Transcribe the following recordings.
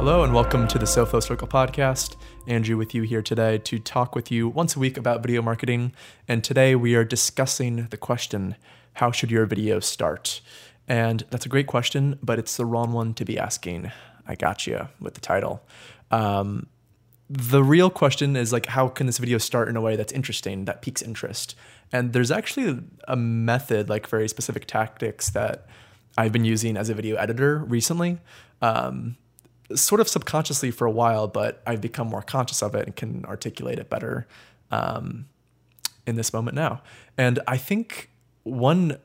Hello and welcome to the SoFlo Circle podcast. Andrew with you here today to talk with you once a week about video marketing. And today we are discussing the question how should your video start? And that's a great question, but it's the wrong one to be asking. I got you with the title. Um, the real question is like, how can this video start in a way that's interesting, that piques interest? And there's actually a method, like very specific tactics that I've been using as a video editor recently. Um, sort of subconsciously for a while, but I've become more conscious of it and can articulate it better um, in this moment now. And I think one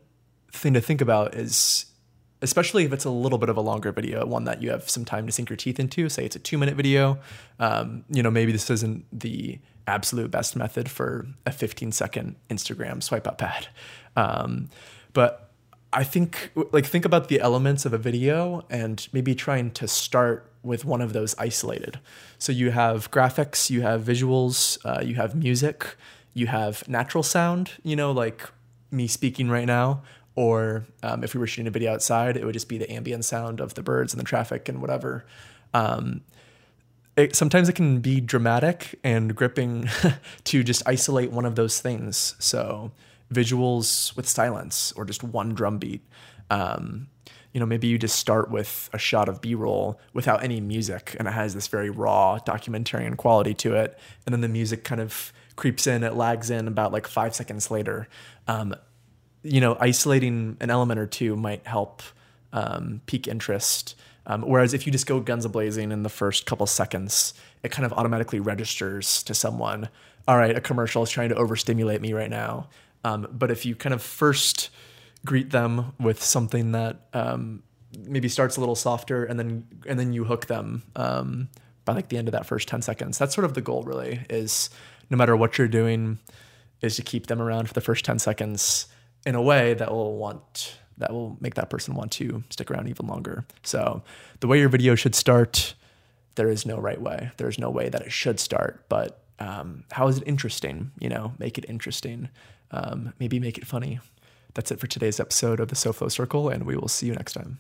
thing to think about is, especially if it's a little bit of a longer video, one that you have some time to sink your teeth into, say it's a two minute video, um, you know, maybe this isn't the absolute best method for a 15 second Instagram swipe up ad. Um, but I think like think about the elements of a video and maybe trying to start with one of those isolated. So you have graphics, you have visuals, uh, you have music, you have natural sound. You know, like me speaking right now, or um, if we were shooting a video outside, it would just be the ambient sound of the birds and the traffic and whatever. Um, it, sometimes it can be dramatic and gripping to just isolate one of those things. So visuals with silence or just one drum beat. Um, you know, maybe you just start with a shot of B-roll without any music, and it has this very raw documentarian quality to it. And then the music kind of creeps in, it lags in about like five seconds later. Um, you know, isolating an element or two might help um, pique interest. Um, whereas if you just go guns a blazing in the first couple seconds, it kind of automatically registers to someone. All right, a commercial is trying to overstimulate me right now. Um, but if you kind of first greet them with something that um, maybe starts a little softer, and then and then you hook them um, by like the end of that first ten seconds, that's sort of the goal. Really, is no matter what you're doing, is to keep them around for the first ten seconds in a way that will want that will make that person want to stick around even longer. So the way your video should start, there is no right way. There's no way that it should start, but um, how is it interesting? You know, make it interesting um, maybe make it funny. That's it for today's episode of the SoFlo Circle, and we will see you next time.